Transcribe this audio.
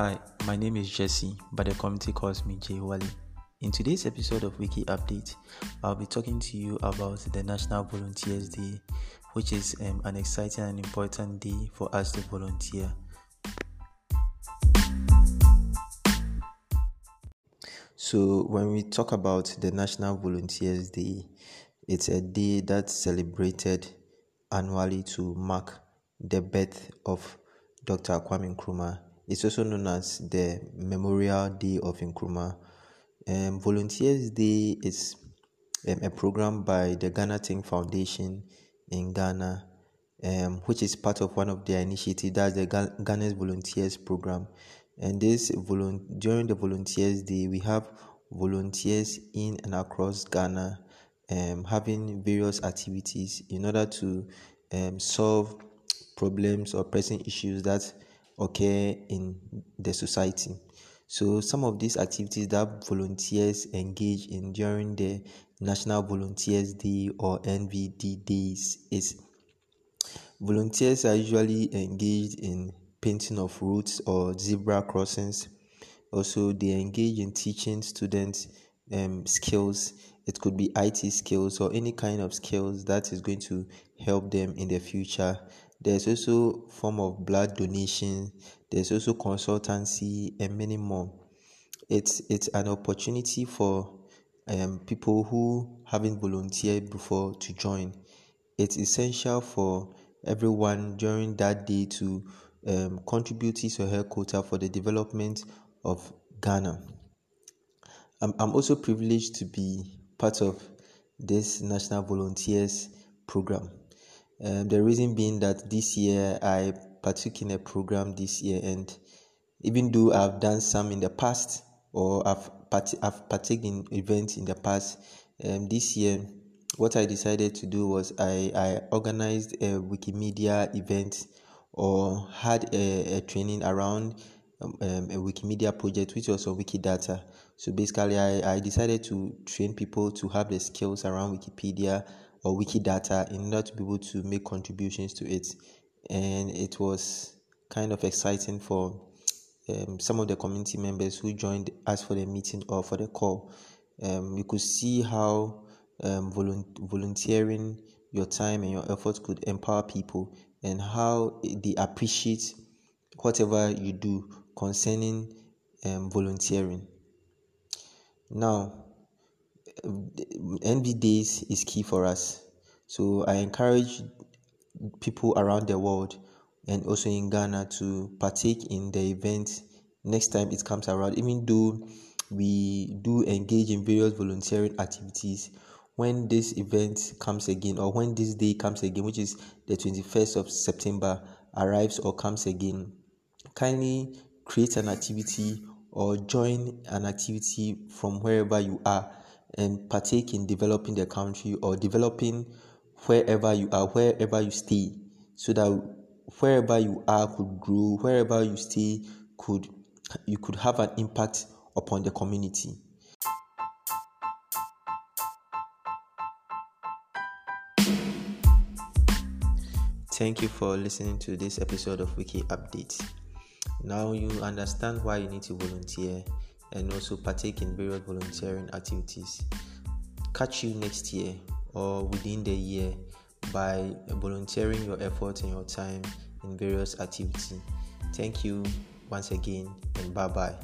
Hi, my name is Jesse, but the community calls me Jay Wally. In today's episode of Wiki Update, I'll be talking to you about the National Volunteers Day, which is um, an exciting and important day for us to volunteer. So, when we talk about the National Volunteers Day, it's a day that's celebrated annually to mark the birth of Dr. Kwame Nkrumah. It's also known as the Memorial Day of Nkrumah. Um, Volunteers Day is um, a program by the Ghana Think Foundation in Ghana, um, which is part of one of their initiatives. That's the Ghana's Volunteers Program. And this during the Volunteers Day, we have volunteers in and across Ghana um, having various activities in order to um, solve problems or pressing issues that occur in the society. So, some of these activities that volunteers engage in during the National Volunteers Day or NVD days is volunteers are usually engaged in painting of routes or zebra crossings. Also, they engage in teaching students um, skills. It could be IT skills or any kind of skills that is going to help them in the future there's also form of blood donation. There's also consultancy and many more. It's it's an opportunity for um, people who haven't volunteered before to join. It's essential for everyone during that day to um, contribute his or her quota for the development of ghana. I'm, I'm also privileged to be part of this national volunteers program um, the reason being that this year I partook in a program this year, and even though I've done some in the past or I've part- I've partaken in events in the past, um, this year what I decided to do was I, I organized a Wikimedia event or had a, a training around um, um, a Wikimedia project which was on Wikidata. So basically, I, I decided to train people to have the skills around Wikipedia or Wikidata in order to be able to make contributions to it. And it was kind of exciting for um, some of the community members who joined us for the meeting or for the call. Um, you could see how um, volunteering your time and your efforts could empower people and how they appreciate whatever you do concerning um, volunteering. Now, NV days is key for us. So I encourage people around the world and also in Ghana to partake in the event next time it comes around, even though we do engage in various volunteering activities. When this event comes again, or when this day comes again, which is the 21st of September, arrives or comes again, kindly create an activity or join an activity from wherever you are and partake in developing the country or developing wherever you are, wherever you stay, so that wherever you are could grow, wherever you stay could you could have an impact upon the community. Thank you for listening to this episode of Wiki Update. Now you understand why you need to volunteer and also partake in various volunteering activities. Catch you next year or within the year by volunteering your efforts and your time in various activities. Thank you once again and bye bye.